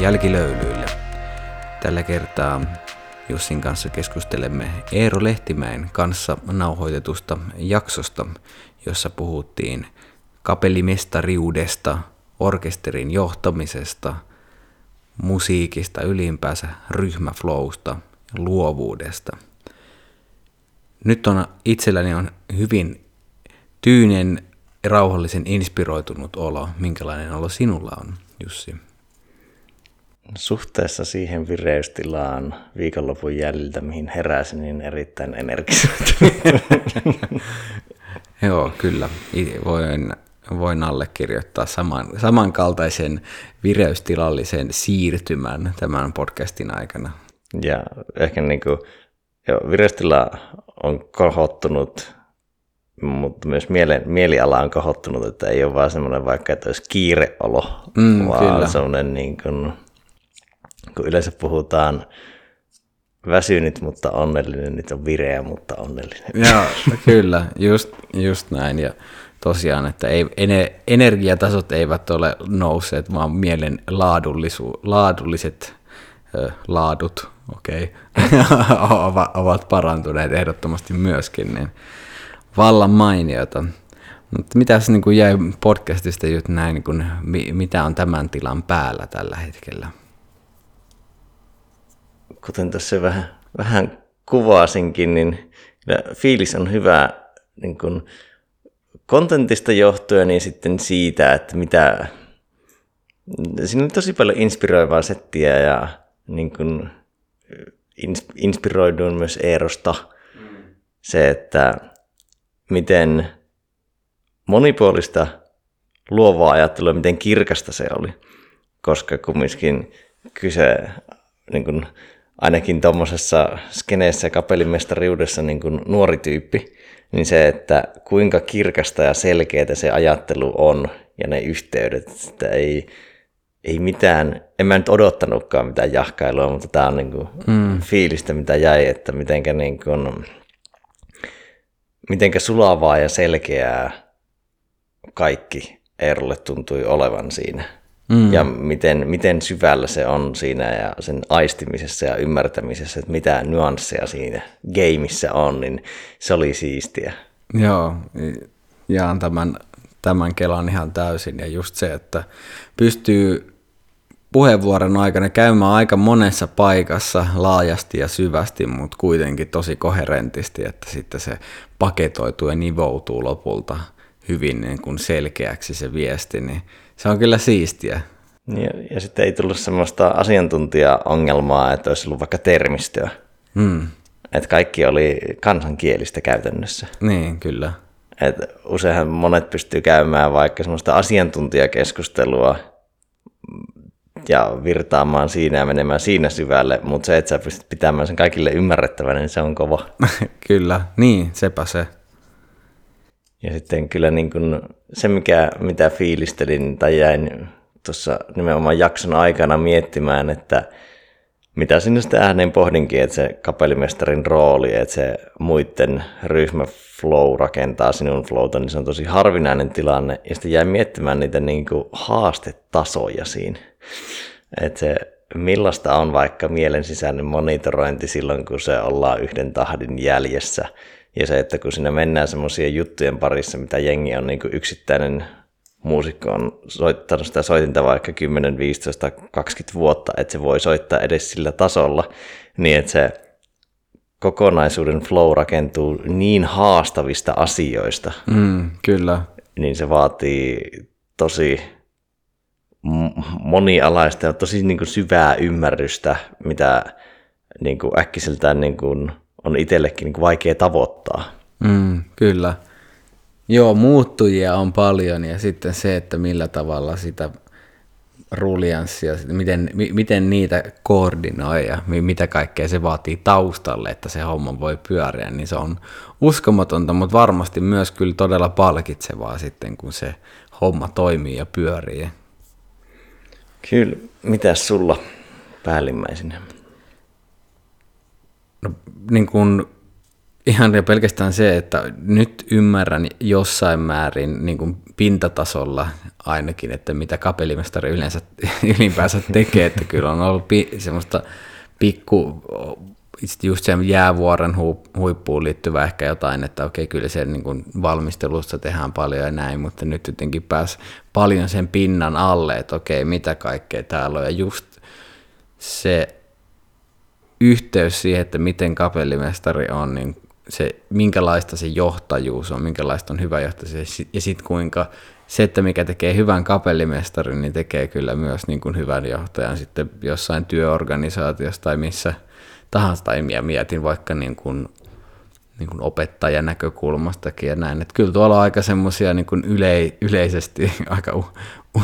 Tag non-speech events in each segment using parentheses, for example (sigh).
jälkilöylyille. Tällä kertaa Jussin kanssa keskustelemme Eero Lehtimäen kanssa nauhoitetusta jaksosta, jossa puhuttiin kapellimestariudesta, orkesterin johtamisesta, musiikista ylipäänsä, ryhmäflowsta, luovuudesta. Nyt on itselläni on hyvin tyynen, rauhallisen, inspiroitunut olo. Minkälainen olo sinulla on, Jussi? Suhteessa siihen vireystilaan viikonlopun jäljiltä, mihin heräsin, niin erittäin energisoitunut. (laughs) Joo, kyllä. Voin, voin allekirjoittaa saman, samankaltaisen vireystilallisen siirtymän tämän podcastin aikana. Ja ehkä niin kuin, jo, vireystila on kohottunut, mutta myös miele, mieliala on kohottunut, että ei ole vaan semmoinen vaikka, että olisi kiireolo, mm, vaan kyllä. semmoinen niin kuin, kun yleensä puhutaan väsynyt, mutta onnellinen, niin on vireä, mutta onnellinen. (laughs) Joo, kyllä, just, just näin. Ja tosiaan, että ei, energiatasot eivät ole nousseet, vaan mielen laadullisu, laadulliset ö, laadut, okei, (laughs) okay, ovat parantuneet ehdottomasti myöskin, niin vallan mainiota. Mutta mitä niin kuin jäi podcastista just näin, niin kuin, mitä on tämän tilan päällä tällä hetkellä? Kuten tässä vähän, vähän kuvasinkin, niin fiilis on hyvä niin kuin kontentista johtuen ja sitten siitä, että mitä... Siinä on tosi paljon inspiroivaa settiä ja niin kuin, inspiroiduin myös Eerosta. Se, että miten monipuolista luovaa ajattelua, miten kirkasta se oli. Koska kumminkin kyse niin kuin, ainakin tuommoisessa skeneessä kapellimestariudessa niin kuin nuori tyyppi, niin se, että kuinka kirkasta ja selkeää se ajattelu on ja ne yhteydet, että ei, ei mitään, en mä nyt odottanutkaan mitään jahkailua, mutta tämä on niin kuin mm. fiilistä, mitä jäi, että mitenkä, niin kuin, mitenkä sulavaa ja selkeää kaikki Eerolle tuntui olevan siinä mm. ja miten, miten syvällä se on siinä ja sen aistimisessa ja ymmärtämisessä, että mitä nyansseja siinä gameissa on, niin se oli siistiä. Joo, jaan tämän, tämän kelan ihan täysin ja just se, että pystyy puheenvuoron aikana käymään aika monessa paikassa laajasti ja syvästi, mutta kuitenkin tosi koherentisti, että sitten se paketoituu ja nivoutuu lopulta hyvin niin kuin selkeäksi se viesti, niin se on kyllä siistiä. Ja, ja sitten ei tullut semmoista asiantuntija-ongelmaa, että olisi ollut vaikka termistöä. Hmm. Että kaikki oli kansankielistä käytännössä. Niin, kyllä. Et useinhan monet pystyy käymään vaikka semmoista asiantuntijakeskustelua ja virtaamaan siinä ja menemään siinä syvälle, mutta se, että sä pystyt pitämään sen kaikille ymmärrettävänä, niin se on kova. (laughs) kyllä, niin, sepä se. Ja sitten kyllä niin kuin se, mikä, mitä fiilistelin tai jäin tuossa nimenomaan jakson aikana miettimään, että mitä sinne sitten ääneen pohdinkin, että se kapellimestarin rooli, että se muiden ryhmä flow rakentaa sinun flowta, niin se on tosi harvinainen tilanne. Ja sitten jäi miettimään niitä niin kuin haastetasoja siinä. Että se, millaista on vaikka mielen sisäinen monitorointi silloin, kun se ollaan yhden tahdin jäljessä – ja se, että kun sinne mennään semmoisia juttujen parissa, mitä jengi on niin kuin yksittäinen muusikko on soittanut sitä soitinta vaikka 10, 15, 20 vuotta, että se voi soittaa edes sillä tasolla, niin että se kokonaisuuden flow rakentuu niin haastavista asioista. Mm, kyllä. Niin se vaatii tosi monialaista ja tosi niin kuin syvää ymmärrystä, mitä niin kuin äkkiseltään niin kuin on itsellekin niin vaikea tavoittaa. Mm, kyllä. Joo, muuttujia on paljon ja sitten se, että millä tavalla sitä rulianssia, miten, miten niitä koordinoi ja mitä kaikkea se vaatii taustalle, että se homma voi pyöriä, niin se on uskomatonta, mutta varmasti myös kyllä todella palkitsevaa sitten, kun se homma toimii ja pyörii. Kyllä. Mitäs sulla päällimmäisenä? No, niin kuin ihan pelkästään se, että nyt ymmärrän jossain määrin niin kuin pintatasolla ainakin, että mitä kapellimestari yleensä (laughs) ylipäänsä tekee, että kyllä on ollut pi- semmoista pikku, just sen jäävuoren huippuun liittyvä ehkä jotain, että okei, kyllä se niin kuin valmistelussa tehdään paljon ja näin, mutta nyt jotenkin pääsi paljon sen pinnan alle, että okei, mitä kaikkea täällä on, ja just se yhteys siihen, että miten kapellimestari on, niin se, minkälaista se johtajuus on, minkälaista on hyvä johtajuus, ja sitten kuinka se, että mikä tekee hyvän kapellimestarin, niin tekee kyllä myös niin kuin hyvän johtajan sitten jossain työorganisaatiossa tai missä tahansa, tai mietin vaikka niin kuin, niin kuin opettajan näkökulmastakin ja näin. Että kyllä tuolla on aika semmoisia niin yle, yleisesti (laughs) aika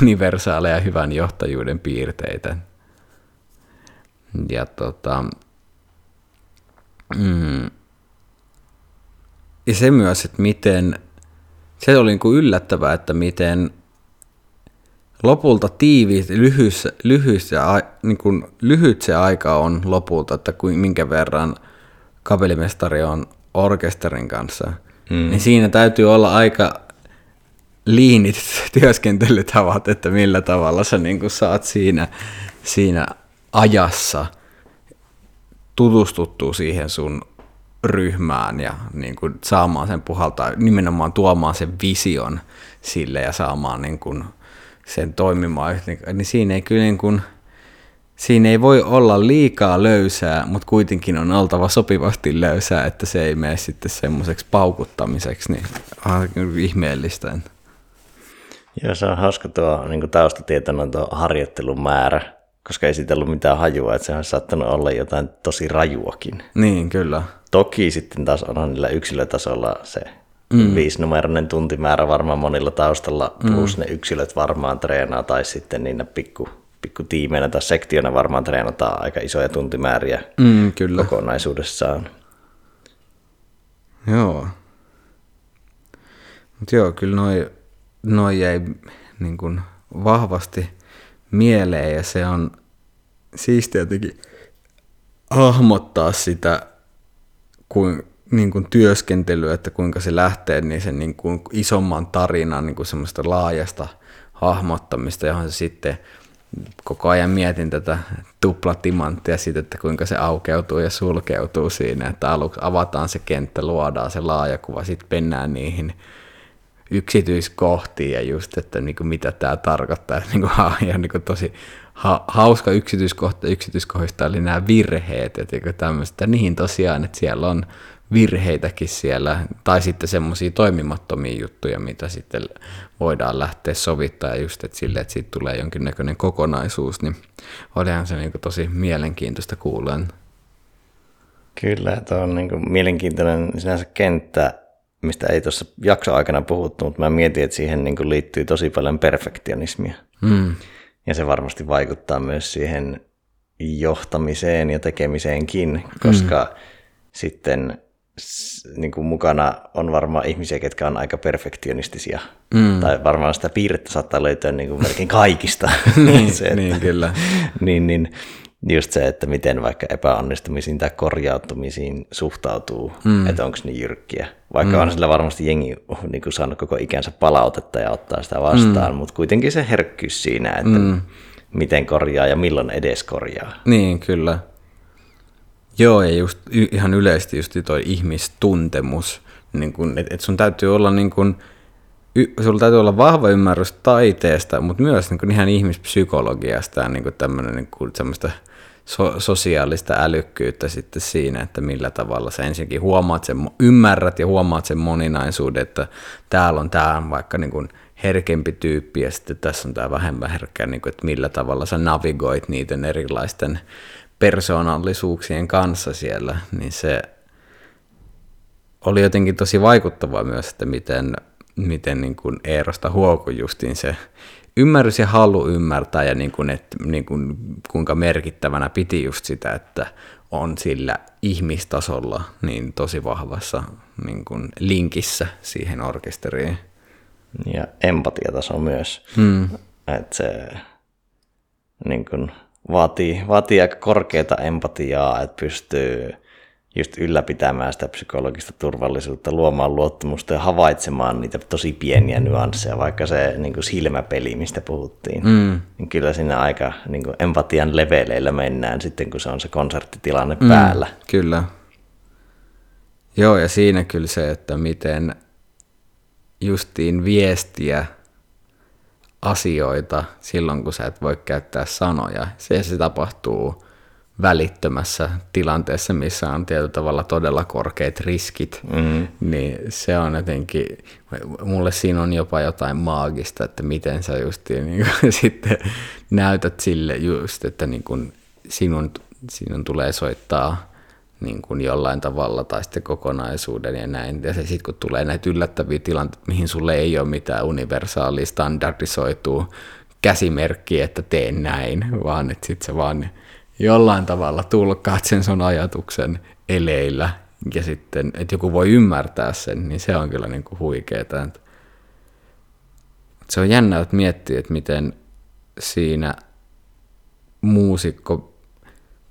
universaaleja hyvän johtajuuden piirteitä. Ja tota, mm, ja se myös, että miten, se oli niin kuin yllättävää, että miten lopulta tiivis, lyhys, lyhys, ja, niin kuin lyhyt se aika on lopulta, että kuin, minkä verran kapellimestari on orkesterin kanssa, mm. niin siinä täytyy olla aika liinit (laughs) työskentelytavat, että millä tavalla sä niin kuin saat siinä, siinä ajassa tutustuttua siihen sun ryhmään ja niin kuin saamaan sen puhaltaa, nimenomaan tuomaan sen vision sille ja saamaan niin kuin sen toimimaan, niin siinä ei kyllä niin kuin, siinä ei voi olla liikaa löysää, mutta kuitenkin on oltava sopivasti löysää, että se ei mene sitten semmoiseksi paukuttamiseksi, niin on ihmeellistä. Joo, se on hauska tuo niin taustatietona tuo harjoittelun määrä, koska ei siitä ollut mitään hajua, että se on saattanut olla jotain tosi rajuakin. Niin, kyllä. Toki sitten taas on niillä yksilötasolla se mm. viisinumeroinen tuntimäärä varmaan monilla taustalla, plus mm. ne yksilöt varmaan treenaa, tai sitten niinä pikku, pikku tiimeinä tai sektiona varmaan treenataan aika isoja tuntimääriä mm, kyllä. kokonaisuudessaan. Joo. Mutta joo, kyllä noi, noi jäi niin kun vahvasti mieleen ja se on siistiä jotenkin hahmottaa sitä kuin, niin kuin työskentelyä, että kuinka se lähtee niin sen niin kuin isomman tarinan niin kuin semmoista laajasta hahmottamista, johon se sitten koko ajan mietin tätä tuplatimanttia siitä, että kuinka se aukeutuu ja sulkeutuu siinä, että aluksi avataan se kenttä, luodaan se laaja kuva, sitten mennään niihin yksityiskohtiin ja just, että niin kuin mitä tämä tarkoittaa. Niin kuin, ja niin kuin tosi ha, hauska yksityiskohta yksityiskohdista oli nämä virheet, niin tämmöistä, niin tosiaan, että siellä on virheitäkin siellä, tai sitten semmoisia toimimattomia juttuja, mitä sitten voidaan lähteä sovittaa just että sille, että siitä tulee jonkinnäköinen kokonaisuus, niin olihan se niin tosi mielenkiintoista kuulla. Kyllä, tuo on niin mielenkiintoinen sinänsä kenttä, mistä ei tuossa jaksoaikana puhuttu, mutta mä mietin, että siihen niin liittyy tosi paljon perfektionismia. Mm. Ja se varmasti vaikuttaa myös siihen johtamiseen ja tekemiseenkin, koska mm. sitten niin kuin mukana on varmaan ihmisiä, ketkä on aika perfektionistisia. Mm. Tai varmaan sitä piirrettä saattaa löytyä niin kuin melkein kaikista. (laughs) niin, (laughs) se, että, niin, kyllä. niin, niin, just se, että miten vaikka epäonnistumisiin tai korjautumisiin suhtautuu, mm. että onko ne jyrkkiä. Vaikka mm. on sillä varmasti jengi niin kuin saanut koko ikänsä palautetta ja ottaa sitä vastaan, mm. mutta kuitenkin se herkkyys siinä, että mm. miten korjaa ja milloin edes korjaa. Niin, kyllä. Joo, ja just ihan yleisesti just toi ihmistuntemus, niin että et sun täytyy olla niin kun, y, sulla täytyy olla vahva ymmärrys taiteesta, mutta myös niin kun ihan ihmispsykologiasta ja niin tämmöinen niin semmoista so, sosiaalista älykkyyttä sitten siinä, että millä tavalla sä ensinnäkin huomaat sen, ymmärrät ja huomaat sen moninaisuuden, että täällä on tämä vaikka niin kuin herkempi tyyppi ja sitten tässä on tämä vähemmän herkkä, niin kuin, että millä tavalla sä navigoit niiden erilaisten persoonallisuuksien kanssa siellä, niin se oli jotenkin tosi vaikuttavaa myös, että miten, miten niin kuin Eerosta huokui justiin se ymmärrys ja halu ymmärtää ja niin kuin, että, niin kuin, kuinka merkittävänä piti just sitä, että on sillä ihmistasolla niin tosi vahvassa niin kuin linkissä siihen orkesteriin. Ja empatiataso myös. Hmm. Että se niin kuin, vaatii, vaatii aika korkeata empatiaa, että pystyy just ylläpitämään sitä psykologista turvallisuutta, luomaan luottamusta ja havaitsemaan niitä tosi pieniä nyansseja, vaikka se niin kuin silmäpeli, mistä puhuttiin, mm. niin kyllä siinä aika niin kuin empatian leveleillä mennään sitten, kun se on se konserttitilanne mm, päällä. Kyllä. Joo, ja siinä kyllä se, että miten justiin viestiä asioita silloin, kun sä et voi käyttää sanoja. Se, se tapahtuu välittömässä tilanteessa, missä on tietyllä tavalla todella korkeat riskit, mm. niin se on jotenkin, mulle siinä on jopa jotain maagista, että miten sä just niin kuin, (laughs) sitten näytät sille just, että niin kuin sinun, sinun tulee soittaa niin kuin jollain tavalla tai sitten kokonaisuuden ja näin. Ja se sitten kun tulee näitä yllättäviä tilanteita, mihin sulle ei ole mitään universaalia standardisoitua käsimerkkiä, että teen näin, vaan että sitten se vaan jollain tavalla tulkkaat sen sun ajatuksen eleillä ja sitten, että joku voi ymmärtää sen, niin se on kyllä niin kuin huikeeta. Se on jännä, että miettii, että miten siinä muusikko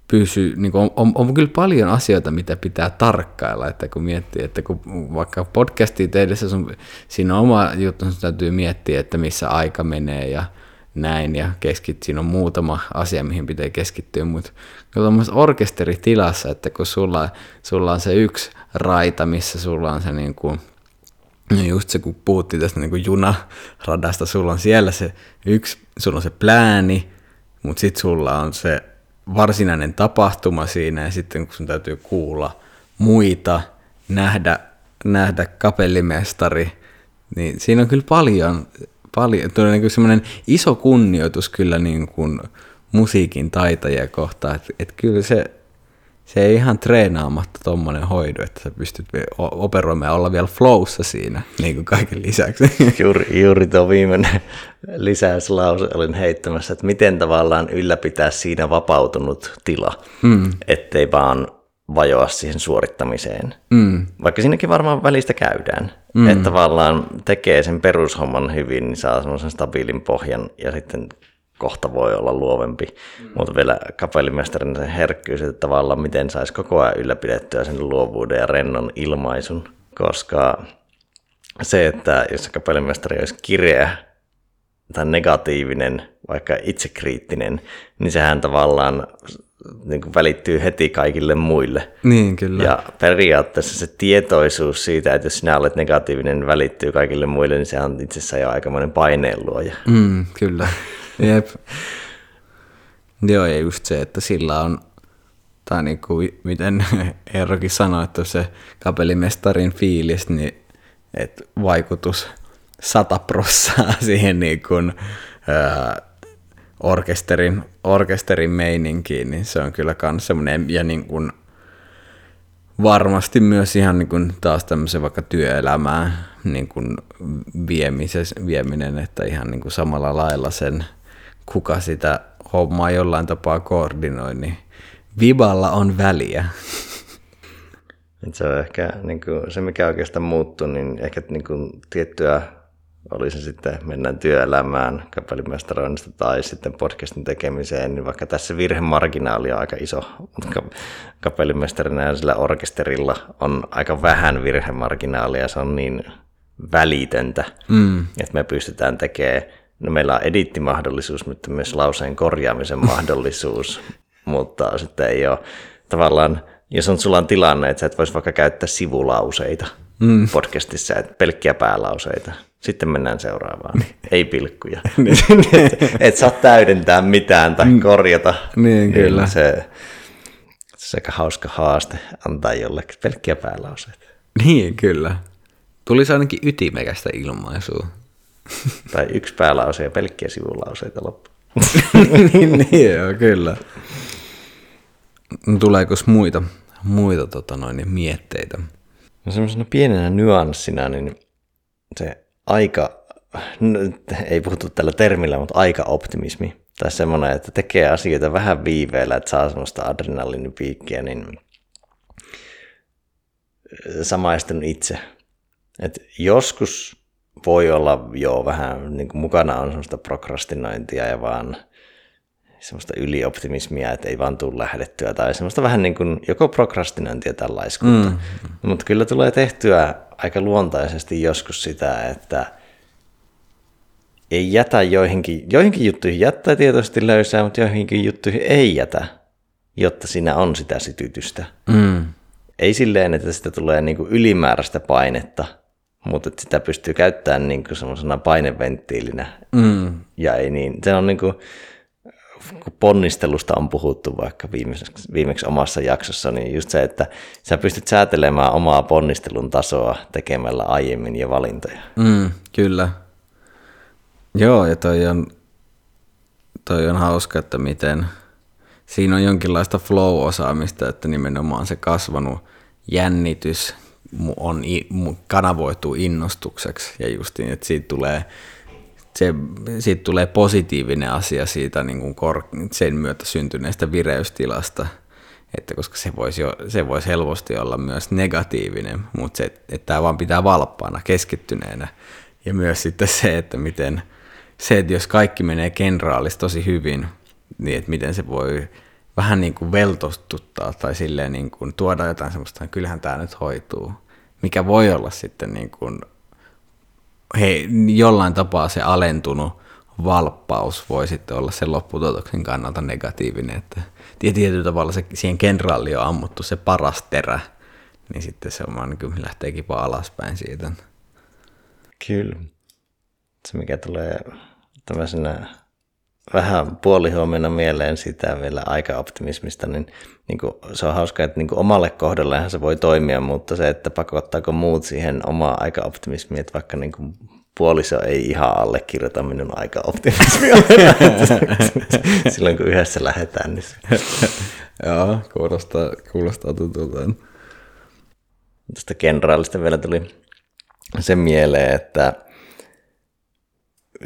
pysyy, niin on, on, on, kyllä paljon asioita, mitä pitää tarkkailla, että kun miettii, että kun vaikka podcastia tehdessä sun, siinä on oma juttu, sun täytyy miettiä, että missä aika menee ja näin, ja keskit, siinä on muutama asia, mihin pitää keskittyä, mutta tuommoisessa orkesteritilassa, että kun sulla, sulla on se yksi raita, missä sulla on se niin kuin, no just se, kun puhuttiin tästä niin kuin junaradasta, sulla on siellä se yksi, sulla on se plääni, mutta sitten sulla on se varsinainen tapahtuma siinä, ja sitten kun sun täytyy kuulla muita, nähdä, nähdä kapellimestari, niin siinä on kyllä paljon paljon, tulee niin semmoinen iso kunnioitus kyllä niin kuin musiikin taitajia kohtaan, että et kyllä se, se ei ihan treenaamatta tuommoinen hoidu, että sä pystyt operoimaan ja olla vielä flowssa siinä niin kuin kaiken lisäksi. (laughs) Juuri, juuri tuo viimeinen lisäyslause olin heittämässä, että miten tavallaan ylläpitää siinä vapautunut tila, hmm. ettei vaan vajoa siihen suorittamiseen. Mm. Vaikka siinäkin varmaan välistä käydään. Mm. Että tavallaan tekee sen perushomman hyvin, niin saa semmoisen stabiilin pohjan ja sitten kohta voi olla luovempi. Mm. Mutta vielä kapellimestarin se herkkyys, että tavallaan miten saisi koko ajan ylläpidettyä sen luovuuden ja rennon ilmaisun. Koska se, että jos kapellimestari olisi kireä tai negatiivinen, vaikka itsekriittinen, niin sehän tavallaan niin kuin välittyy heti kaikille muille. Niin, kyllä. Ja periaatteessa se tietoisuus siitä, että jos sinä olet negatiivinen, välittyy kaikille muille, niin se on itse asiassa jo aikamoinen paineenluoja. Mm, kyllä. (laughs) Jep. Joo, ja just se, että sillä on, tai niin kuin, miten (laughs) Eerokin sanoi, että se kapellimestarin fiilis, niin että vaikutus sata prossaa (laughs) siihen niin kuin, orkesterin, orkesterin meininkiin, niin se on kyllä myös semmoinen, ja niin kuin varmasti myös ihan niin kuin taas tämmöisen vaikka työelämään niin kuin vieminen, että ihan niin kuin samalla lailla sen, kuka sitä hommaa jollain tapaa koordinoi, niin viballa on väliä. Se on ehkä niin kuin, se, mikä oikeastaan muuttuu, niin ehkä niin kuin, tiettyä oli se sitten mennään työelämään kapellimestaroinnista tai sitten podcastin tekemiseen, niin vaikka tässä virhemarginaali on aika iso, mutta kapellimestarina ja sillä orkesterilla on aika vähän virhemarginaalia, se on niin välitöntä, mm. että me pystytään tekemään, no meillä on edittimahdollisuus, mutta myös lauseen korjaamisen mahdollisuus, (laughs) mutta sitten ei ole tavallaan, jos on sulla on tilanne, että sä et voisi vaikka käyttää sivulauseita mm. podcastissa, että pelkkiä päälauseita, sitten mennään seuraavaan. Niin. Ei pilkkuja. (laughs) niin. et, et saa täydentää mitään tai mm. korjata. Niin, kyllä. Niin se, se on aika hauska haaste antaa jollekin pelkkiä päälauseita. Niin, kyllä. Tulisi ainakin ytimekästä ilmaisua. (laughs) tai yksi päälause ja pelkkiä sivulauseita loppu. (laughs) niin, niin, joo, kyllä. Tuleeko muita, muita tota noin, mietteitä? No semmoisena pienenä nyanssina, niin se aika, ei puhuttu tällä termillä, mutta aika-optimismi, tai semmoinen, että tekee asioita vähän viiveellä, että saa semmoista adrenaliinipiikkiä, niin samaistun itse. Et joskus voi olla jo vähän, niin kuin mukana on semmoista prokrastinointia ja vaan semmoista ylioptimismia, että ei vaan tule lähdettyä, tai semmoista vähän niin kuin joko prokrastinointia tai laiskuutta. Mm. Mutta kyllä tulee tehtyä aika luontaisesti joskus sitä, että ei jätä joihinkin, joihinkin juttuihin jättää tietoisesti löysää, mutta joihinkin juttuihin ei jätä, jotta siinä on sitä sytytystä. Mm. Ei silleen, että sitä tulee niin kuin ylimääräistä painetta, mutta että sitä pystyy käyttämään niin kuin semmoisena paineventtiilinä. Mm. Ja ei niin, se on niin kuin, ponnistelusta on puhuttu vaikka viimeksi, viimeksi omassa jaksossa, niin just se, että sä pystyt säätelemään omaa ponnistelun tasoa tekemällä aiemmin jo valintoja. Mm, kyllä. Joo, ja toi on, toi on hauska, että miten siinä on jonkinlaista flow-osaamista, että nimenomaan se kasvanut jännitys on kanavoitu innostukseksi ja just niin, että siitä tulee se, siitä tulee positiivinen asia siitä niin kuin kor, sen myötä syntyneestä vireystilasta, että koska se voisi, jo, se voisi helposti olla myös negatiivinen, mutta se, että tämä vaan pitää valppaana, keskittyneenä. Ja myös sitten se, että miten se, että jos kaikki menee kenraalista tosi hyvin, niin että miten se voi vähän niin kuin veltostuttaa tai silleen niin kuin tuoda jotain semmoista, että kyllähän tämä nyt hoituu, mikä voi olla sitten niin kuin he, jollain tapaa se alentunut valppaus voi sitten olla sen lopputuotoksen kannalta negatiivinen, että tietyllä tavalla se, siihen kenraaliin on ammuttu se paras terä, niin sitten se on niin lähteekin vaan alaspäin siitä. Kyllä. Se mikä tulee tämmöisenä vähän puolihuomenna mieleen sitä vielä aika-optimismista, niin, niin kuin, se on hauska, että niin kuin omalle kohdalleen se voi toimia, mutta se, että pakottaako muut siihen omaa aika-optimismiin, että vaikka niin kuin puoliso ei ihan allekirjoita minun aika-optimismia (laughs) (laughs) silloin, kun yhdessä lähdetään. Niin (laughs) Joo, kuulostaa, kuulostaa tutulta. Tästä kenraalista vielä tuli se mieleen, että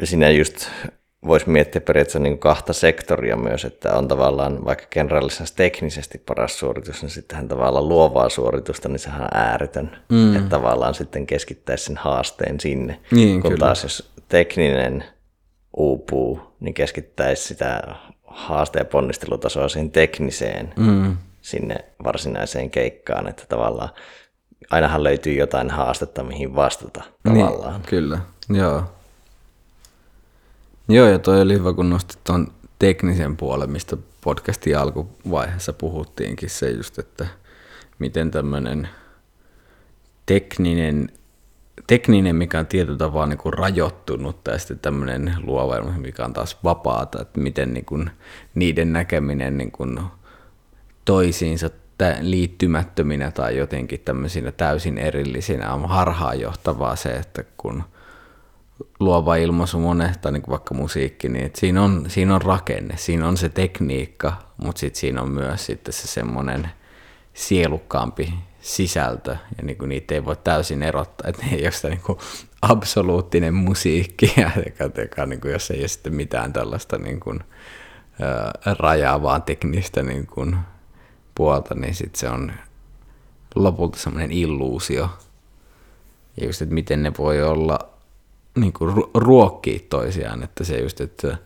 siinä just voisi miettiä periaatteessa niin kahta sektoria myös, että on tavallaan vaikka kenraalisessa teknisesti paras suoritus, niin sittenhän tavallaan luovaa suoritusta, niin sehän on ääretön, mm. että tavallaan sitten keskittäisi sen haasteen sinne, niin, kun kyllä. taas jos tekninen uupuu, niin keskittäisi sitä haaste- ja ponnistelutasoa siihen tekniseen, mm. sinne varsinaiseen keikkaan, että tavallaan ainahan löytyy jotain haastetta, mihin vastata niin, tavallaan. Niin, kyllä, joo. Joo, ja toi oli hyvä, kun nostit tuon teknisen puolen, mistä podcastin alkuvaiheessa puhuttiinkin. Se just, että miten tämmöinen tekninen, tekninen, mikä on tietyllä tavalla niin kuin rajoittunut, tai sitten tämmöinen luova, mikä on taas vapaata, että miten niin kuin niiden näkeminen niin kuin toisiinsa liittymättöminä tai jotenkin tämmöisinä täysin erillisinä on harhaanjohtavaa se, että kun – luova ilmaisu monesta, niin vaikka musiikki, niin että siinä, on, siinä on rakenne, siinä on se tekniikka, mutta sitten siinä on myös sitten se semmoinen sielukkaampi sisältö, ja niin kuin niitä ei voi täysin erottaa, että ne ei ole sitä niin kuin absoluuttinen musiikki, (laughs) ja eikä, niin kuin, jos ei ole sitten mitään tällaista niin kuin, ää, rajaavaa teknistä niin kuin, puolta, niin sitten se on lopulta semmoinen illuusio. Ja just, että miten ne voi olla niin kuin ruokkii toisiaan, että se just, että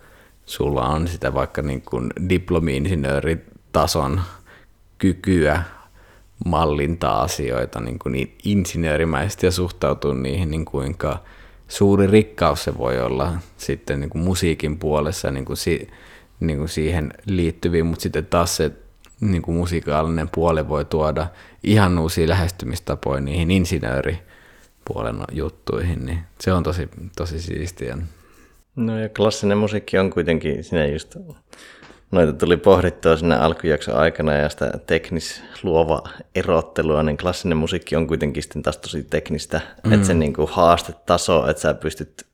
sulla on sitä vaikka niin kuin diplomi-insinööritason kykyä mallintaa asioita niin kuin insinöörimäisesti ja suhtautua niihin, niin kuinka suuri rikkaus se voi olla sitten niin kuin musiikin puolessa niin kuin si, niin kuin siihen liittyviin, mutta sitten taas se niin kuin musiikaalinen puoli voi tuoda ihan uusia lähestymistapoja niihin insinööri puolen juttuihin, niin se on tosi, tosi siistiä. No ja klassinen musiikki on kuitenkin sinä just, noita tuli pohdittua sinne alkujakson aikana ja sitä teknis luova erottelua, niin klassinen musiikki on kuitenkin sitten taas tosi teknistä, mm. että se niin kuin haastetaso, että sä pystyt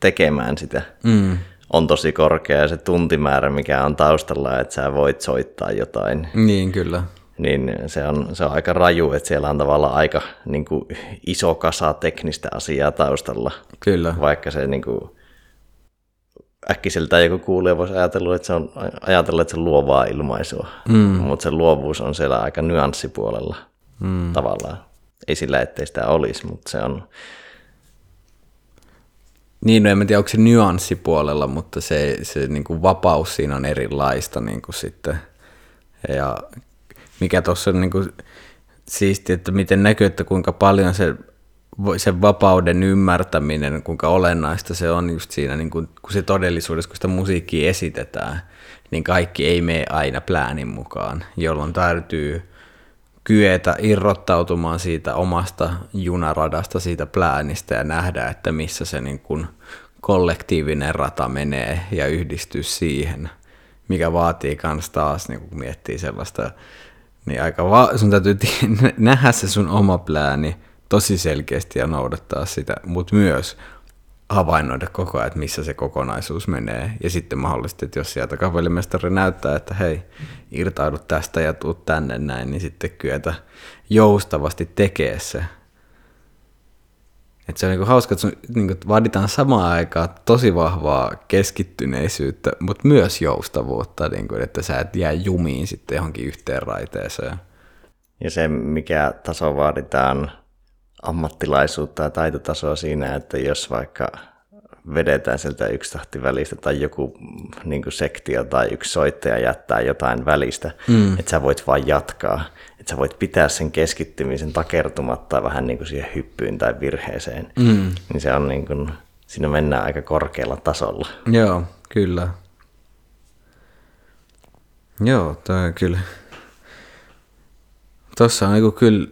tekemään sitä, mm. on tosi korkea ja se tuntimäärä, mikä on taustalla, että sä voit soittaa jotain. Niin, kyllä niin se on, se on aika raju, että siellä on tavallaan aika niin kuin, iso kasa teknistä asiaa taustalla. Kyllä. Vaikka se niin kuin, äkkiseltään joku kuulee voisi ajatella, että se on, ajatella, että se luovaa ilmaisua, mm. mutta se luovuus on siellä aika nyanssipuolella mm. tavallaan. Ei sillä, ettei sitä olisi, mutta se on... niin, no en mä tiedä, onko se nyanssipuolella, mutta se, se niin kuin vapaus siinä on erilaista niin kuin sitten. Ja mikä tuossa on niin kuin siisti, että miten näkyy, että kuinka paljon se, sen vapauden ymmärtäminen, kuinka olennaista se on just siinä, niin kuin, kun se todellisuudessa, kun sitä musiikkia esitetään, niin kaikki ei mene aina pläänin mukaan, jolloin täytyy kyetä irrottautumaan siitä omasta junaradasta, siitä pläänistä ja nähdä, että missä se niin kuin kollektiivinen rata menee ja yhdistyy siihen, mikä vaatii myös taas, niin kun miettii sellaista, niin aika va- sun täytyy nähdä se sun oma plääni tosi selkeästi ja noudattaa sitä, mutta myös havainnoida koko ajan, että missä se kokonaisuus menee. Ja sitten mahdollisesti, että jos sieltä kapellimestari näyttää, että hei, irtaudu tästä ja tuu tänne näin, niin sitten kyetä joustavasti tekee se. Että se on niinku hauska, että sun, niinku, vaaditaan samaan aikaan tosi vahvaa keskittyneisyyttä, mutta myös joustavuutta, niinku, että sä et jää jumiin sitten johonkin yhteen raiteeseen. Ja se, mikä taso vaaditaan ammattilaisuutta ja taitotasoa siinä, että jos vaikka vedetään sieltä yksi tahti välistä tai joku niin kuin sektio tai yksi soittaja jättää jotain välistä, mm. että sä voit vain jatkaa. Että sä voit pitää sen keskittymisen takertumatta vähän niin kuin siihen hyppyyn tai virheeseen. Mm. Niin se on niin kuin, siinä mennään aika korkealla tasolla. Joo, kyllä. Joo, on kyllä. Tuossa on niin kyllä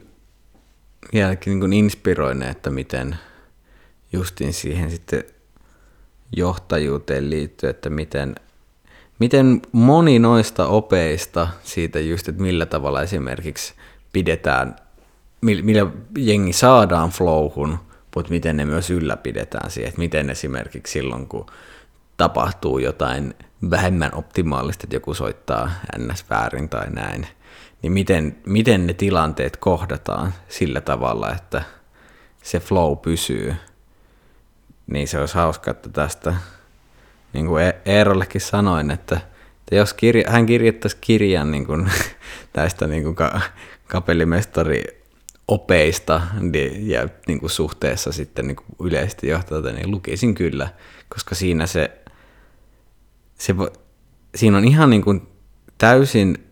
vieläkin niin inspiroinen, että miten justiin siihen sitten johtajuuteen liittyy, että miten, miten moni noista opeista siitä just, että millä tavalla esimerkiksi pidetään, millä jengi saadaan flowhun, mutta miten ne myös ylläpidetään siihen, että miten esimerkiksi silloin, kun tapahtuu jotain vähemmän optimaalista, että joku soittaa ns. väärin tai näin, niin miten, miten ne tilanteet kohdataan sillä tavalla, että se flow pysyy. Niin se olisi hauska, että tästä, niin kuin e- Eerollekin sanoin, että, että jos kirja, hän kirjoittaisi kirjan niin kuin, (laughs) tästä niin kuin ka, kapellimestari opeista niin, ja niin kuin suhteessa sitten niin kuin yleisesti johtajalta, niin lukisin kyllä, koska siinä se, se siinä on ihan niin kuin täysin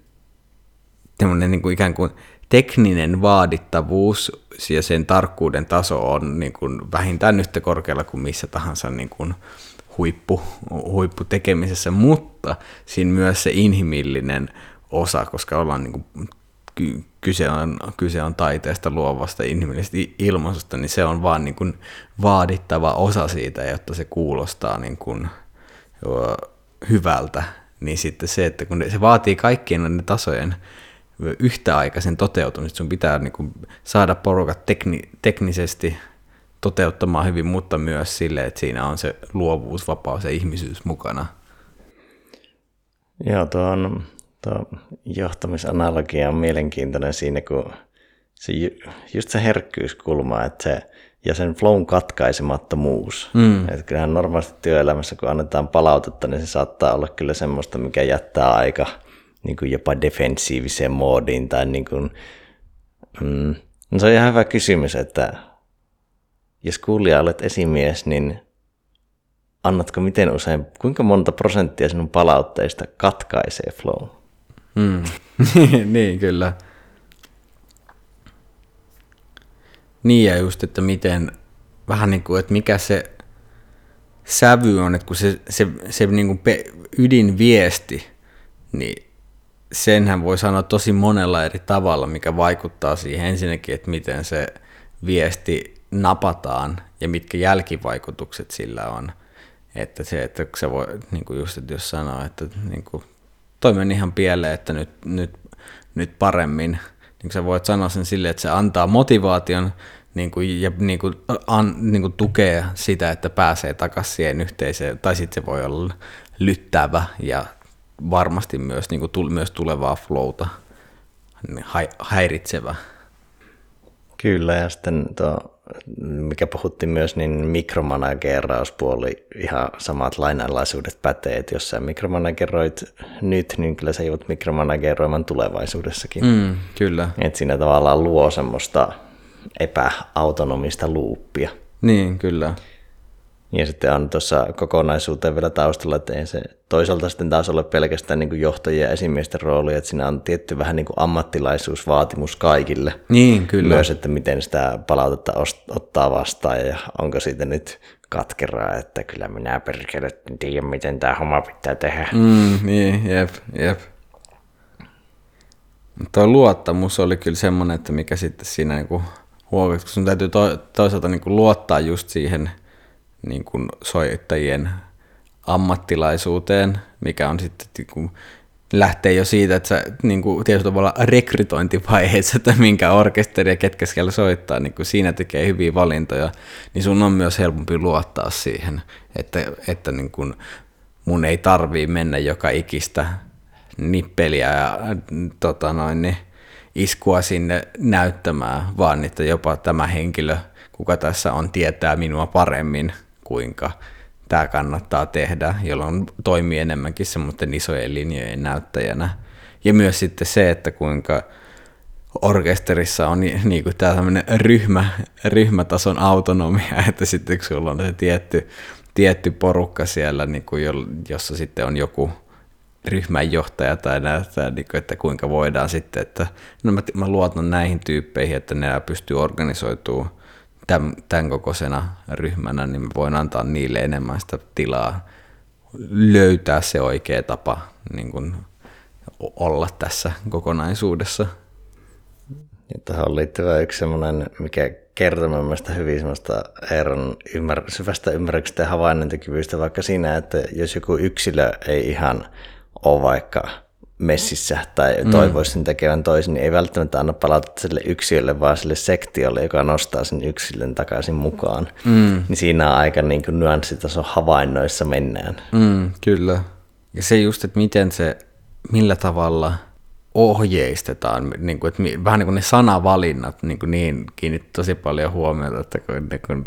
niin kuin ikään kuin tekninen vaadittavuus ja sen tarkkuuden taso on niin kuin vähintään yhtä korkealla kuin missä tahansa niin kuin huippu, huipputekemisessä, mutta siinä myös se inhimillinen osa, koska ollaan niin kuin, kyse, on, kyse on taiteesta, luovasta, inhimillisestä ilmaisusta, niin se on vaan niin kuin vaadittava osa siitä, jotta se kuulostaa niin kuin, hyvältä. Niin sitten se, että kun se vaatii kaikkien tasojen yhtäaikaisen toteutumista. Sun pitää niin kuin saada porukat tekni, teknisesti toteuttamaan hyvin, mutta myös sille, että siinä on se luovuus, vapaus ja ihmisyys mukana. Joo, tuo, on, tuo johtamisanalogia on mielenkiintoinen siinä, kun se, just se herkkyyskulma, että se, ja sen flown katkaisemattomuus. Mm. Että kyllähän normaalisti työelämässä, kun annetaan palautetta, niin se saattaa olla kyllä semmoista, mikä jättää aika – niin kuin jopa defensiiviseen moodiin tai niin kuin, mm, no se on ihan hyvä kysymys, että jos kuulija olet esimies, niin annatko miten usein, kuinka monta prosenttia sinun palautteista katkaisee flow? Mm. (laughs) niin, kyllä. Niin ja just, että miten, vähän niin kuin, että mikä se sävy on, että kun se, se, se niin kuin ydinviesti, niin senhän voi sanoa tosi monella eri tavalla, mikä vaikuttaa siihen ensinnäkin, että miten se viesti napataan ja mitkä jälkivaikutukset sillä on. Että se, että se voi, niin kuin just, että jos sanoo, että niin kuin, toi meni ihan pieleen, että nyt, nyt, nyt paremmin, niin sä voit sanoa sen silleen, että se antaa motivaation niin kuin, ja niin kuin, an, niin kuin tukee sitä, että pääsee takaisin siihen yhteiseen, tai sitten se voi olla lyttävä ja varmasti myös, niin kuin, myös tulevaa flowta niin häiritsevä. Kyllä, ja sitten tuo, mikä puhuttiin myös, niin mikromanageerauspuoli, ihan samat lainalaisuudet pätee, että jos sä mikromanageroit nyt, niin kyllä sä joudut mikromanageroimaan tulevaisuudessakin. Mm, kyllä. Että siinä tavallaan luo semmoista epäautonomista luuppia. Niin, kyllä. Ja sitten on tuossa kokonaisuuteen vielä taustalla, että ei se toisaalta sitten taas ole pelkästään niin johtajien ja esimiesten rooli, että siinä on tietty vähän niin kuin ammattilaisuusvaatimus kaikille. Niin, kyllä. Myös, että miten sitä palautetta ottaa vastaan ja onko siitä nyt katkeraa, että kyllä minä perkele tiedän, miten tämä homma pitää tehdä. Mm, niin, jep, jep. Tuo luottamus oli kyllä semmoinen, että mikä sitten siinä niinku huomioon, kun sun täytyy to, toisaalta niinku luottaa just siihen niinku soittajien ammattilaisuuteen, mikä on sitten niinku, lähtee jo siitä, että sä niin kuin, tietyllä tavalla rekrytointivaiheessa, että minkä orkesteri ja ketkä siellä soittaa, niin kuin siinä tekee hyviä valintoja, niin sun on myös helpompi luottaa siihen, että, että niin kuin, mun ei tarvii mennä joka ikistä nippeliä ja tota noin, niin iskua sinne näyttämään, vaan että jopa tämä henkilö, kuka tässä on, tietää minua paremmin, kuinka tämä kannattaa tehdä, jolloin toimii enemmänkin semmoisten isojen linjojen näyttäjänä. Ja myös sitten se, että kuinka orkesterissa on niin kuin tämä ryhmä, ryhmätason autonomia, (laughs) että sitten kun sulla on se tietty, tietty porukka siellä, niin kuin jossa sitten on joku ryhmänjohtaja tai näyttää, niin kuin, että kuinka voidaan sitten, että no mä, mä luotan näihin tyyppeihin, että ne pystyy organisoitumaan tämän, tämän kokoisena ryhmänä, niin voin antaa niille enemmän sitä tilaa löytää se oikea tapa niin kuin olla tässä kokonaisuudessa. Ja tähän liittyvä yksi semmoinen, mikä kertoo mielestäni hyvin semmoista Eeron ymmär- syvästä ymmärryksestä ja havainnointikyvystä, vaikka siinä, että jos joku yksilö ei ihan ole vaikka messissä tai mm. toivoisi sen tekevän toisin, niin ei välttämättä anna palata sille yksilölle, vaan sille sektiolle, joka nostaa sen yksilön takaisin mukaan. Mm. Niin siinä on aika niin kuin nyanssitason havainnoissa mennään. Mm, kyllä. Ja se just, että miten se, millä tavalla ohjeistetaan, niin kuin, että vähän niin kuin ne sanavalinnat, niin kuin niin kiinnittää tosi paljon huomiota, että kun, niin kuin,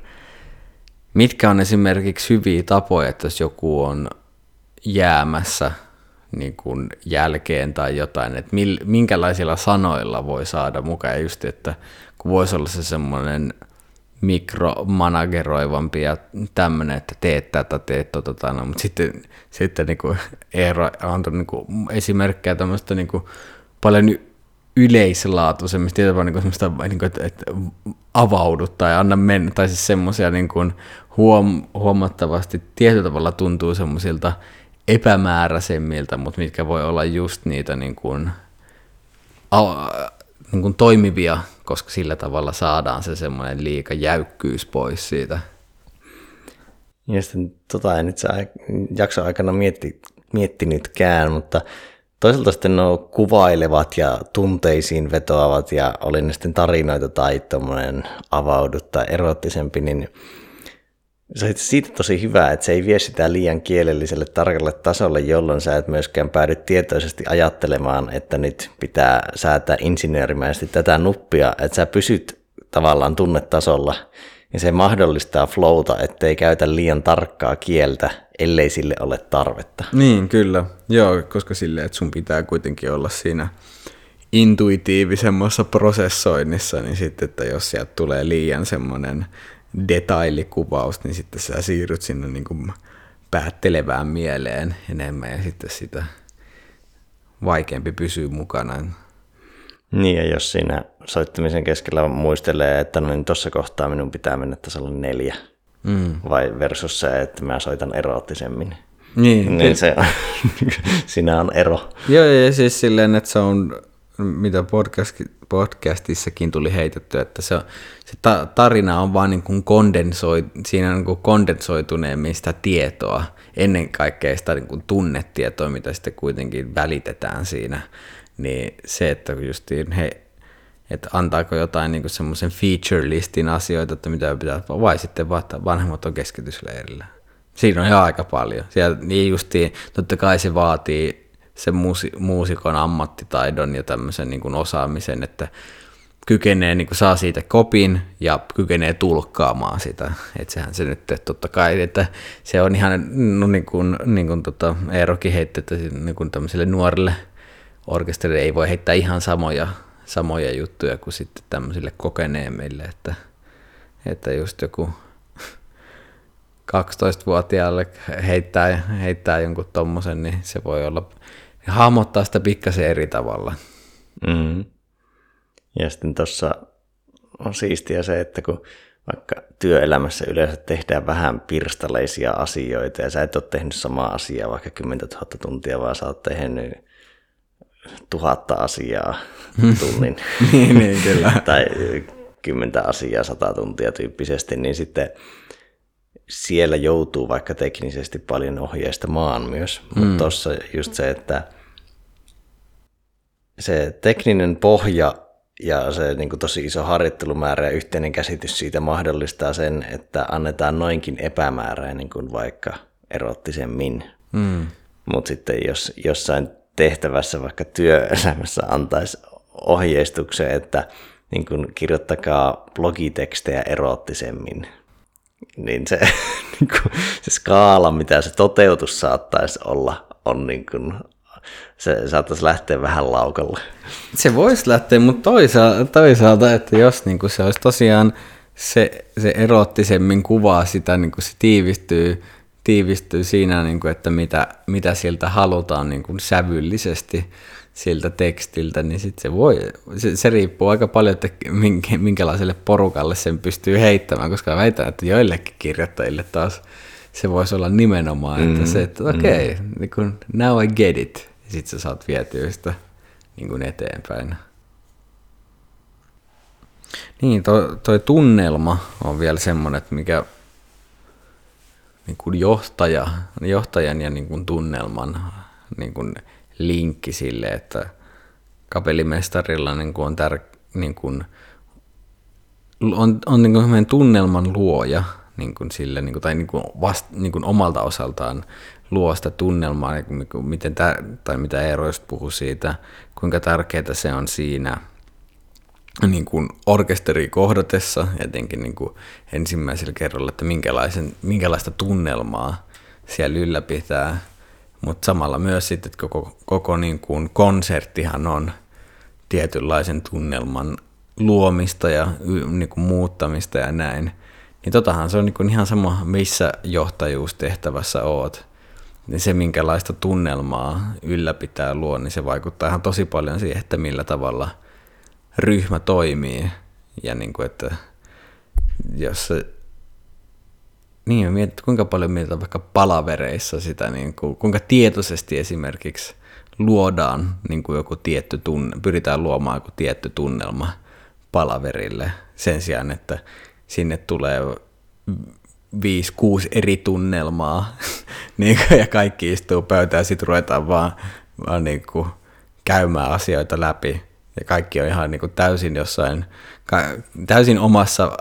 mitkä on esimerkiksi hyviä tapoja, että jos joku on jäämässä – niin kuin jälkeen tai jotain, että mil, minkälaisilla sanoilla voi saada mukaan. Ja just, että kun voisi olla se semmoinen mikromanageroivampi ja tämmöinen, että teet tätä, teet tota, tota no, mutta sitten, sitten niin kuin Eero antoi niin kuin esimerkkejä tämmöistä niin kuin paljon yleislaatuisemmista, tietysti niin semmoista, niin kuin, että, että avaudu tai anna mennä, tai siis semmoisia niin kuin huom, huomattavasti tietyllä tavalla tuntuu semmoisilta epämääräisemmiltä, mutta mitkä voi olla just niitä niin kuin, niin kuin toimivia, koska sillä tavalla saadaan se semmoinen liika jäykkyys pois siitä. Ja sitten tota en itse jakso aikana mietti, miettinytkään, mutta toisaalta sitten nuo kuvailevat ja tunteisiin vetoavat ja oli ne sitten tarinoita tai tuommoinen avaudut tai erottisempi, niin se on siitä tosi hyvä, että se ei vie sitä liian kielelliselle tarkalle tasolle, jolloin sä et myöskään päädy tietoisesti ajattelemaan, että nyt pitää säätää insinöörimäisesti tätä nuppia, että sä pysyt tavallaan tunnetasolla ja se mahdollistaa flowta, ettei käytä liian tarkkaa kieltä, ellei sille ole tarvetta. Niin, kyllä. Joo, koska sille, että sun pitää kuitenkin olla siinä intuitiivisemmassa prosessoinnissa, niin sitten, että jos sieltä tulee liian semmoinen detailikuvaus, niin sitten sä siirryt sinne niin kuin päättelevään mieleen enemmän ja sitten sitä vaikeampi pysyä mukana. Niin, ja jos siinä soittamisen keskellä muistelee, että no niin tuossa kohtaa minun pitää mennä tasolla neljä, mm. vai versus se, että mä soitan eroottisemmin. Niin, niin se siinä (laughs) on ero. Joo, ja siis silleen, että se on mitä podcast, podcastissakin tuli heitetty, että se, se ta, tarina on vaan niin kuin kondensoi, siinä on niin kuin kondensoituneemmin sitä tietoa, ennen kaikkea sitä niin kuin tunnetietoa, mitä sitten kuitenkin välitetään siinä, niin se, että justiin he, että antaako jotain niin semmoisen feature-listin asioita, että mitä pitää, vai sitten vaan, vanhemmat on keskitysleirillä. Siinä on jo aika paljon. Siellä, niin justiin, totta kai se vaatii sen muusi, muusikon ammattitaidon ja tämmöisen niin kuin osaamisen, että kykenee, niin kuin saa siitä kopin ja kykenee tulkkaamaan sitä. Että sehän se nyt, että totta kai, että se on ihan, no niin kuin, niin kuin tota Eerokin heitti, että niin kuin tämmöiselle nuorille orkesterille ei voi heittää ihan samoja, samoja juttuja kuin sitten tämmöisille kokeneemmille, että, että just joku 12-vuotiaalle heittää, heittää jonkun tommosen, niin se voi olla, hahmottaa sitä pikkasen eri tavalla. Mm. Ja sitten tuossa on siistiä se, että kun vaikka työelämässä yleensä tehdään vähän pirstaleisia asioita ja sä et ole tehnyt samaa asiaa vaikka 10 000 tuntia, vaan sä oot tehnyt tuhatta asiaa (laughs) tunnin. niin, niin, kyllä. (laughs) tai kymmentä asiaa sata tuntia tyyppisesti, niin sitten siellä joutuu vaikka teknisesti paljon ohjeistamaan myös. Mm. Mutta tuossa just se, että se tekninen pohja ja se niin kuin tosi iso harjoittelumäärä ja yhteinen käsitys siitä mahdollistaa sen, että annetaan noinkin epämääräinen kuin vaikka erottisemmin. Mm. Mutta sitten jos jossain tehtävässä vaikka työelämässä antaisi ohjeistuksen, että niin kuin kirjoittakaa blogitekstejä erottisemmin, niin se, (laughs) niin kuin, se skaala, mitä se toteutus saattaisi olla, on niin kuin, se saattaisi lähteä vähän laukalle. Se voisi lähteä, mutta toisaalta, toisaalta että jos niin kuin se olisi tosiaan se, se erottisemmin kuvaa sitä, niin kuin se tiivistyy, tiivistyy siinä, niin kuin, että mitä, mitä siltä halutaan niin kuin sävyllisesti siltä tekstiltä, niin sit se, voi, se, se riippuu aika paljon, että minkä, minkälaiselle porukalle sen pystyy heittämään, koska väitän, että joillekin kirjoittajille taas se voisi olla nimenomaan, että mm, se, että okei, okay, mm. niin now I get it, ja sitten sä saat vietyä sitä niin kuin eteenpäin. Niin, toi, toi tunnelma on vielä semmoinen, että mikä niin kuin johtaja, johtajan ja niin kuin tunnelman niin kuin linkki sille, että kapellimestarilla niin kuin on, tär, niin kuin, on, on niin kuin tunnelman luoja niin kuin sille, niin kuin, tai niin kuin vast, niin kuin omalta osaltaan luo sitä tunnelmaa, niin kuin miten tär, tai mitä Eero just puhui siitä, kuinka tärkeää se on siinä niin kuin orkesteri kohdatessa, etenkin niin kuin ensimmäisellä kerralla, että minkälaisen, minkälaista tunnelmaa siellä ylläpitää mutta samalla myös sitten, että koko, koko niin kuin konserttihan on tietynlaisen tunnelman luomista ja niin kuin muuttamista ja näin. Niin totahan se on niin kuin ihan sama, missä johtajuustehtävässä oot. Niin se, minkälaista tunnelmaa ylläpitää luo, niin se vaikuttaa ihan tosi paljon siihen, että millä tavalla ryhmä toimii. Ja niin kuin, että jos se niin, mietit, kuinka paljon mietitään vaikka palavereissa sitä, niin kuin, kuinka tietoisesti esimerkiksi luodaan niin kuin joku tietty tunne, pyritään luomaan joku tietty tunnelma palaverille sen sijaan, että sinne tulee viisi, kuusi eri tunnelmaa. (laughs) Niin kuin, ja kaikki istuu pöytään ja sitten ruvetaan vaan, vaan niin kuin, käymään asioita läpi. Ja kaikki on ihan niin kuin täysin jossain, täysin omassa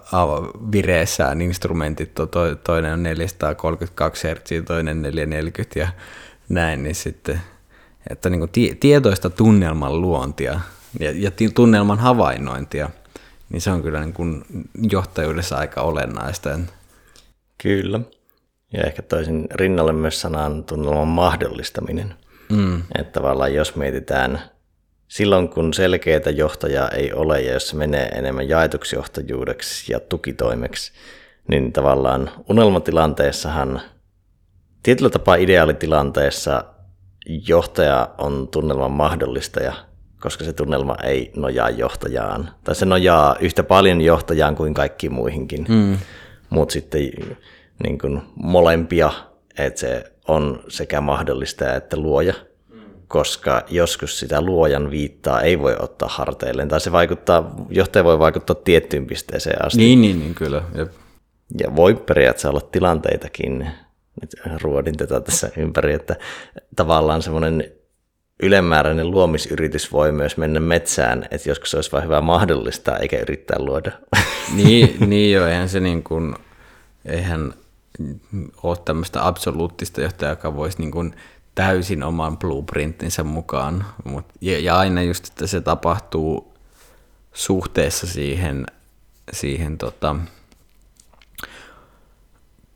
vireessään. Instrumentit, to, toinen on 432 Hz, toinen 440 ja näin, niin sitten, että niin kuin tietoista tunnelman luontia ja, ja tunnelman havainnointia, niin se on kyllä niin kuin johtajuudessa aika olennaista. Kyllä. Ja ehkä toisin rinnalle myös sanan tunnelman mahdollistaminen. Mm. Että tavallaan jos mietitään silloin kun selkeää johtajaa ei ole ja jos se menee enemmän jaetuksi johtajuudeksi ja tukitoimeksi, niin tavallaan unelmatilanteessahan tietyllä tapaa ideaalitilanteessa johtaja on tunnelman mahdollistaja, koska se tunnelma ei nojaa johtajaan. Tai se nojaa yhtä paljon johtajaan kuin kaikkiin muihinkin, mm. Mutta sitten niin kuin molempia, että se on sekä mahdollistaja että luoja koska joskus sitä luojan viittaa ei voi ottaa harteilleen, tai se vaikuttaa, johtaja voi vaikuttaa tiettyyn pisteeseen asti. Niin, niin, niin kyllä. Jep. Ja voi periaatteessa olla tilanteitakin, nyt ruodin tätä tässä ympäri, että tavallaan semmoinen ylemmääräinen luomisyritys voi myös mennä metsään, että joskus olisi vain hyvä mahdollistaa, eikä yrittää luoda. (laughs) Niin, niin jo, eihän se niin kuin, eihän ole tämmöistä absoluuttista johtajaa, joka voisi niin kuin täysin oman blueprintinsä mukaan. Mut, ja, ja aina just, että se tapahtuu suhteessa siihen, siihen tota,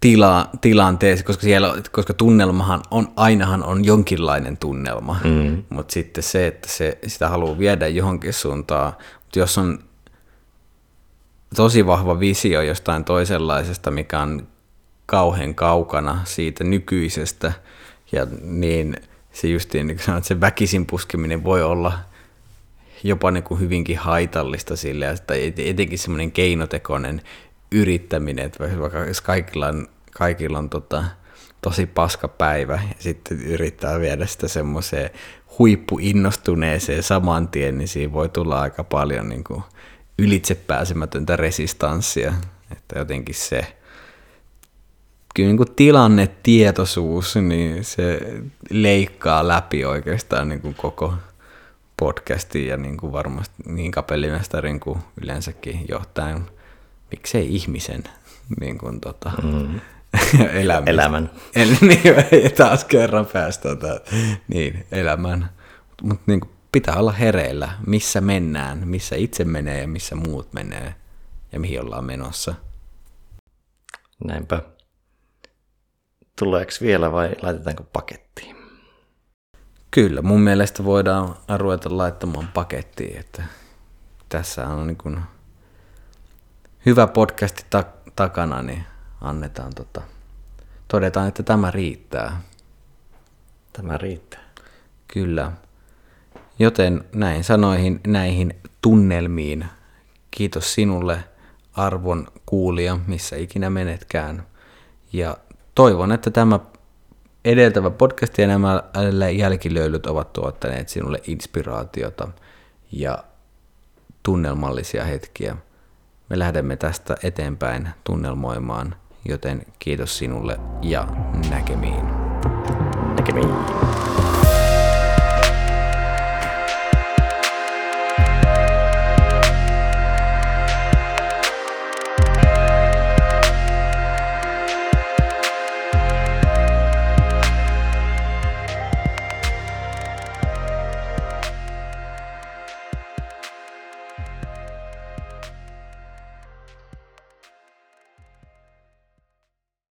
tila, tilanteeseen, koska, siellä, koska tunnelmahan on, ainahan on jonkinlainen tunnelma, mm. mutta sitten se, että se, sitä haluaa viedä johonkin suuntaan, mutta jos on tosi vahva visio jostain toisenlaisesta, mikä on kauhean kaukana siitä nykyisestä. Ja niin se justiin, niin kuin sanoit, se väkisin puskeminen voi olla jopa niin kuin hyvinkin haitallista sille, että etenkin semmoinen keinotekoinen yrittäminen, että vaikka jos kaikilla on, kaikilla on tota, tosi paska päivä ja sitten yrittää viedä sitä semmoiseen huippuinnostuneeseen saman tien, niin siinä voi tulla aika paljon niin kuin ylitsepääsemätöntä resistanssia. Että jotenkin se kyllä niin kuin tilannetietoisuus, niin se leikkaa läpi oikeastaan niin kuin koko podcastin ja niin kuin varmasti niin kapellimestarin kuin yleensäkin johtajan, miksei ihmisen niin kuin tota, mm. (laughs) elämän. elämän. En, (laughs) niin, taas kerran päästä tota, niin, elämän. Mutta niin pitää olla hereillä, missä mennään, missä itse menee ja missä muut menee ja mihin ollaan menossa. Näinpä. Tuleeko vielä vai laitetaanko pakettiin? Kyllä, mun mielestä voidaan ruveta laittamaan pakettiin, että tässä on niin kuin hyvä podcasti ta- takana, niin annetaan tota, todetaan, että tämä riittää. Tämä riittää. Kyllä. Joten näin sanoihin, näihin tunnelmiin. Kiitos sinulle arvon kuulija, missä ikinä menetkään. Ja toivon, että tämä edeltävä podcast ja nämä jälkilöylyt ovat tuottaneet sinulle inspiraatiota ja tunnelmallisia hetkiä. Me lähdemme tästä eteenpäin tunnelmoimaan, joten kiitos sinulle ja näkemiin. Näkemiin.